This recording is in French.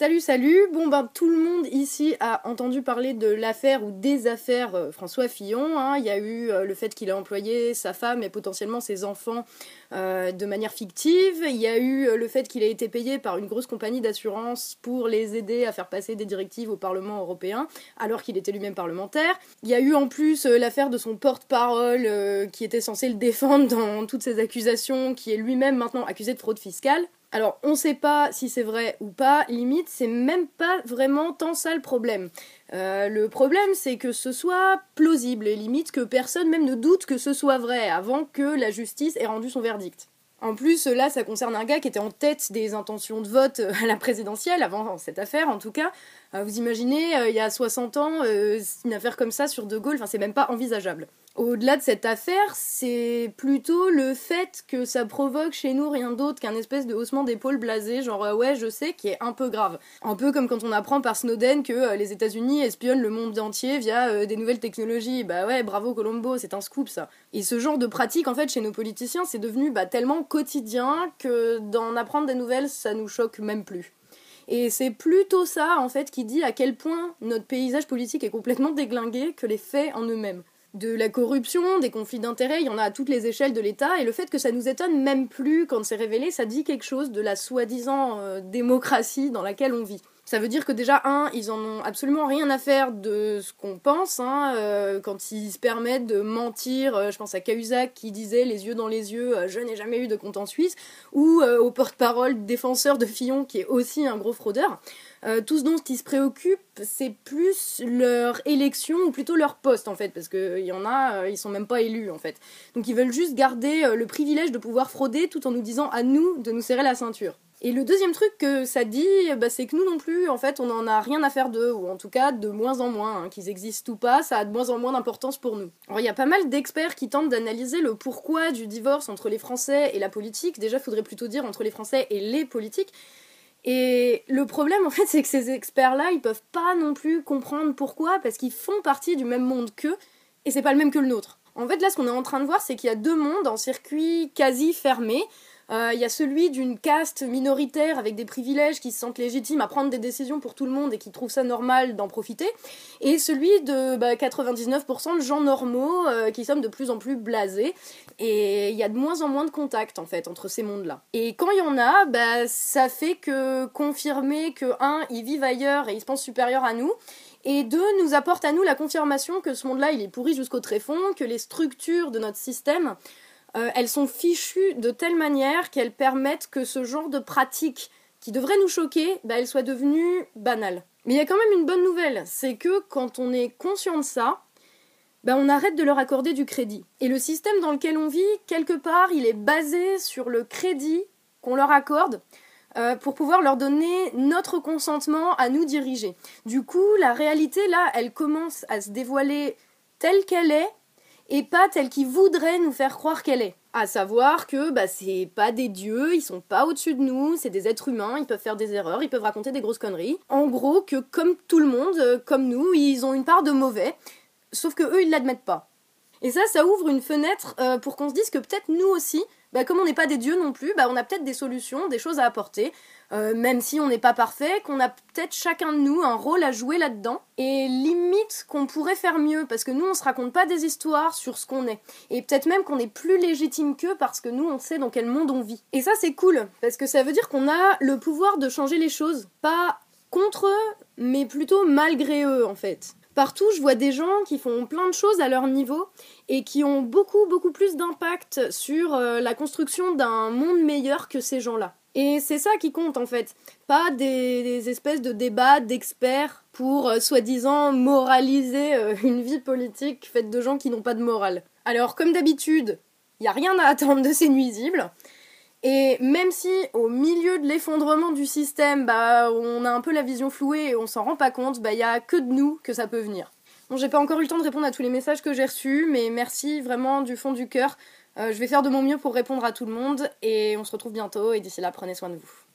Salut, salut. Bon ben tout le monde ici a entendu parler de l'affaire ou des affaires euh, François Fillon. hein. Il y a eu euh, le fait qu'il a employé sa femme et potentiellement ses enfants euh, de manière fictive. Il y a eu le fait qu'il a été payé par une grosse compagnie d'assurance pour les aider à faire passer des directives au Parlement européen, alors qu'il était lui-même parlementaire. Il y a eu en plus l'affaire de son porte-parole qui était censé le défendre dans toutes ces accusations, qui est lui-même maintenant accusé de fraude fiscale. Alors, on sait pas si c'est vrai ou pas, limite, c'est même pas vraiment tant ça le problème. Euh, le problème, c'est que ce soit plausible, et limite que personne même ne doute que ce soit vrai, avant que la justice ait rendu son verdict. En plus, là, ça concerne un gars qui était en tête des intentions de vote à la présidentielle, avant cette affaire en tout cas. Euh, vous imaginez, euh, il y a 60 ans, euh, une affaire comme ça sur De Gaulle, enfin, c'est même pas envisageable. Au-delà de cette affaire, c'est plutôt le fait que ça provoque chez nous rien d'autre qu'un espèce de haussement d'épaule blasé, genre euh, ouais, je sais, qui est un peu grave. Un peu comme quand on apprend par Snowden que euh, les États-Unis espionnent le monde entier via euh, des nouvelles technologies. Bah ouais, bravo Colombo, c'est un scoop ça. Et ce genre de pratique, en fait, chez nos politiciens, c'est devenu bah, tellement quotidien que d'en apprendre des nouvelles, ça nous choque même plus. Et c'est plutôt ça, en fait, qui dit à quel point notre paysage politique est complètement déglingué que les faits en eux-mêmes de la corruption, des conflits d'intérêts, il y en a à toutes les échelles de l'État, et le fait que ça nous étonne même plus quand c'est révélé, ça dit quelque chose de la soi-disant euh, démocratie dans laquelle on vit. Ça veut dire que déjà, un, ils en ont absolument rien à faire de ce qu'on pense, hein, euh, quand ils se permettent de mentir, euh, je pense à Cahuzac qui disait les yeux dans les yeux, je n'ai jamais eu de compte en Suisse, ou au porte-parole défenseur de Fillon qui est aussi un gros fraudeur. Euh, tout ce dont ils se préoccupent, c'est plus leur élection ou plutôt leur poste en fait, parce qu'il y en a, euh, ils sont même pas élus en fait. Donc ils veulent juste garder euh, le privilège de pouvoir frauder tout en nous disant à nous de nous serrer la ceinture. Et le deuxième truc que ça dit, bah, c'est que nous non plus, en fait, on en a rien à faire d'eux, ou en tout cas de moins en moins, hein, qu'ils existent ou pas, ça a de moins en moins d'importance pour nous. Alors il y a pas mal d'experts qui tentent d'analyser le pourquoi du divorce entre les Français et la politique. Déjà, faudrait plutôt dire entre les Français et les politiques. Et le problème, en fait, c'est que ces experts-là, ils peuvent pas non plus comprendre pourquoi, parce qu'ils font partie du même monde qu'eux, et c'est pas le même que le nôtre. En fait, là, ce qu'on est en train de voir, c'est qu'il y a deux mondes en circuit quasi fermé. Euh, Il y a celui d'une caste minoritaire avec des privilèges qui se sentent légitimes à prendre des décisions pour tout le monde et qui trouvent ça normal d'en profiter, et celui de bah, 99% de gens normaux euh, qui sommes de plus en plus blasés, et il y a de moins en moins de contacts en fait entre ces mondes-là. Et quand il y en a, bah, ça fait que confirmer que un, ils vivent ailleurs et ils se pensent supérieurs à nous, et deux, nous apporte à nous la confirmation que ce monde-là, il est pourri jusqu'au tréfonds, que les structures de notre système, euh, elles sont fichues de telle manière qu'elles permettent que ce genre de pratique qui devrait nous choquer, bah, elles soient devenues banales. Mais il y a quand même une bonne nouvelle, c'est que quand on est conscient de ça, bah, on arrête de leur accorder du crédit. Et le système dans lequel on vit, quelque part, il est basé sur le crédit qu'on leur accorde euh, pour pouvoir leur donner notre consentement à nous diriger. Du coup, la réalité, là, elle commence à se dévoiler telle qu'elle est et pas telle qu'ils voudraient nous faire croire qu'elle est. À savoir que bah, c'est pas des dieux, ils sont pas au-dessus de nous, c'est des êtres humains, ils peuvent faire des erreurs, ils peuvent raconter des grosses conneries. En gros, que comme tout le monde, euh, comme nous, ils ont une part de mauvais, sauf que eux, ils l'admettent pas. Et ça, ça ouvre une fenêtre euh, pour qu'on se dise que peut-être nous aussi, bah, comme on n'est pas des dieux non plus, bah, on a peut-être des solutions, des choses à apporter, euh, même si on n'est pas parfait, qu'on a peut-être chacun de nous un rôle à jouer là-dedans, et limite qu'on pourrait faire mieux, parce que nous on se raconte pas des histoires sur ce qu'on est, et peut-être même qu'on est plus légitime qu'eux parce que nous on sait dans quel monde on vit. Et ça c'est cool, parce que ça veut dire qu'on a le pouvoir de changer les choses, pas contre eux, mais plutôt malgré eux en fait. Partout, je vois des gens qui font plein de choses à leur niveau et qui ont beaucoup, beaucoup plus d'impact sur euh, la construction d'un monde meilleur que ces gens-là. Et c'est ça qui compte en fait, pas des, espèces de débats d'experts pour euh, soi-disant moraliser euh, une vie politique faite de gens qui n'ont pas de morale. Alors comme d'habitude, il n'y a rien à attendre de ces nuisibles. Et même si au milieu de l'effondrement du système, bah, on a un peu la vision flouée et on s'en rend pas compte, bah, il y a que de nous que ça peut venir. Bon, j'ai pas encore eu le temps de répondre à tous les messages que j'ai reçus, mais merci vraiment du fond du cœur. Euh, je vais faire de mon mieux pour répondre à tout le monde et on se retrouve bientôt et d'ici là, prenez soin de vous.